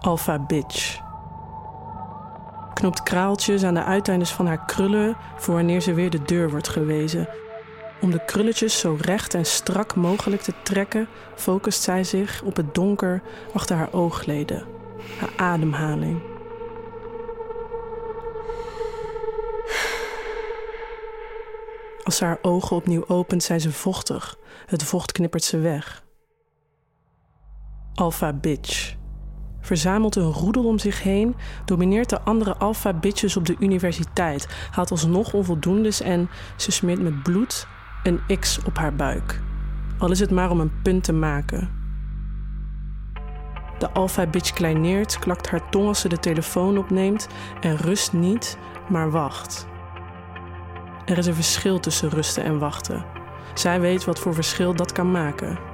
Alpha Bitch. Knoopt kraaltjes aan de uiteindes van haar krullen voor wanneer ze weer de deur wordt gewezen. Om de krulletjes zo recht en strak mogelijk te trekken, focust zij zich op het donker achter haar oogleden, haar ademhaling. Als ze haar ogen opnieuw opent, zijn ze vochtig. Het vocht knippert ze weg. Alpha Bitch. Verzamelt een roedel om zich heen, domineert de andere alpha bitches op de universiteit, haalt alsnog onvoldoendes en ze smeert met bloed een X op haar buik. Al is het maar om een punt te maken. De alpha bitch kleineert, klakt haar tong als ze de telefoon opneemt en rust niet, maar wacht. Er is een verschil tussen rusten en wachten. Zij weet wat voor verschil dat kan maken.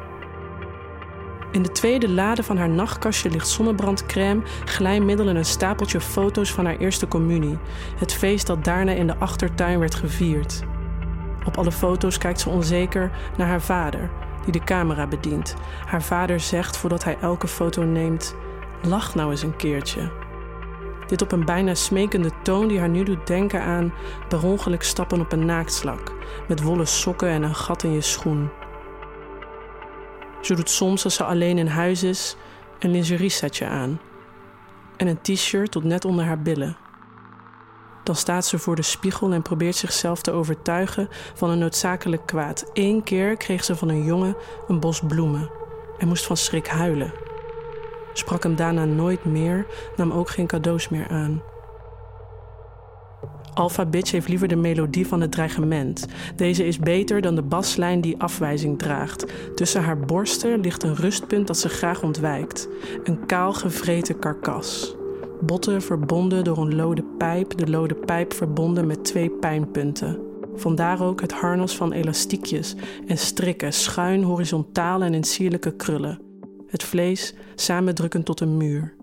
In de tweede lade van haar nachtkastje ligt zonnebrandcrème, glijmiddel en een stapeltje foto's van haar eerste communie. Het feest dat daarna in de achtertuin werd gevierd. Op alle foto's kijkt ze onzeker naar haar vader, die de camera bedient. Haar vader zegt voordat hij elke foto neemt: Lach nou eens een keertje. Dit op een bijna smekende toon die haar nu doet denken aan per ongeluk stappen op een naaktslak, met wollen sokken en een gat in je schoen. Ze doet soms als ze alleen in huis is een lingeriesetje aan en een t-shirt tot net onder haar billen. Dan staat ze voor de spiegel en probeert zichzelf te overtuigen van een noodzakelijk kwaad. Eén keer kreeg ze van een jongen een bos bloemen en moest van schrik huilen. Sprak hem daarna nooit meer, nam ook geen cadeaus meer aan. Alpha Bitch heeft liever de melodie van het dreigement. Deze is beter dan de baslijn die afwijzing draagt. Tussen haar borsten ligt een rustpunt dat ze graag ontwijkt. Een kaal gevreten karkas. Botten verbonden door een lode pijp, de lode pijp verbonden met twee pijnpunten. Vandaar ook het harnas van elastiekjes en strikken, schuin, horizontaal en in sierlijke krullen. Het vlees samendrukkend tot een muur.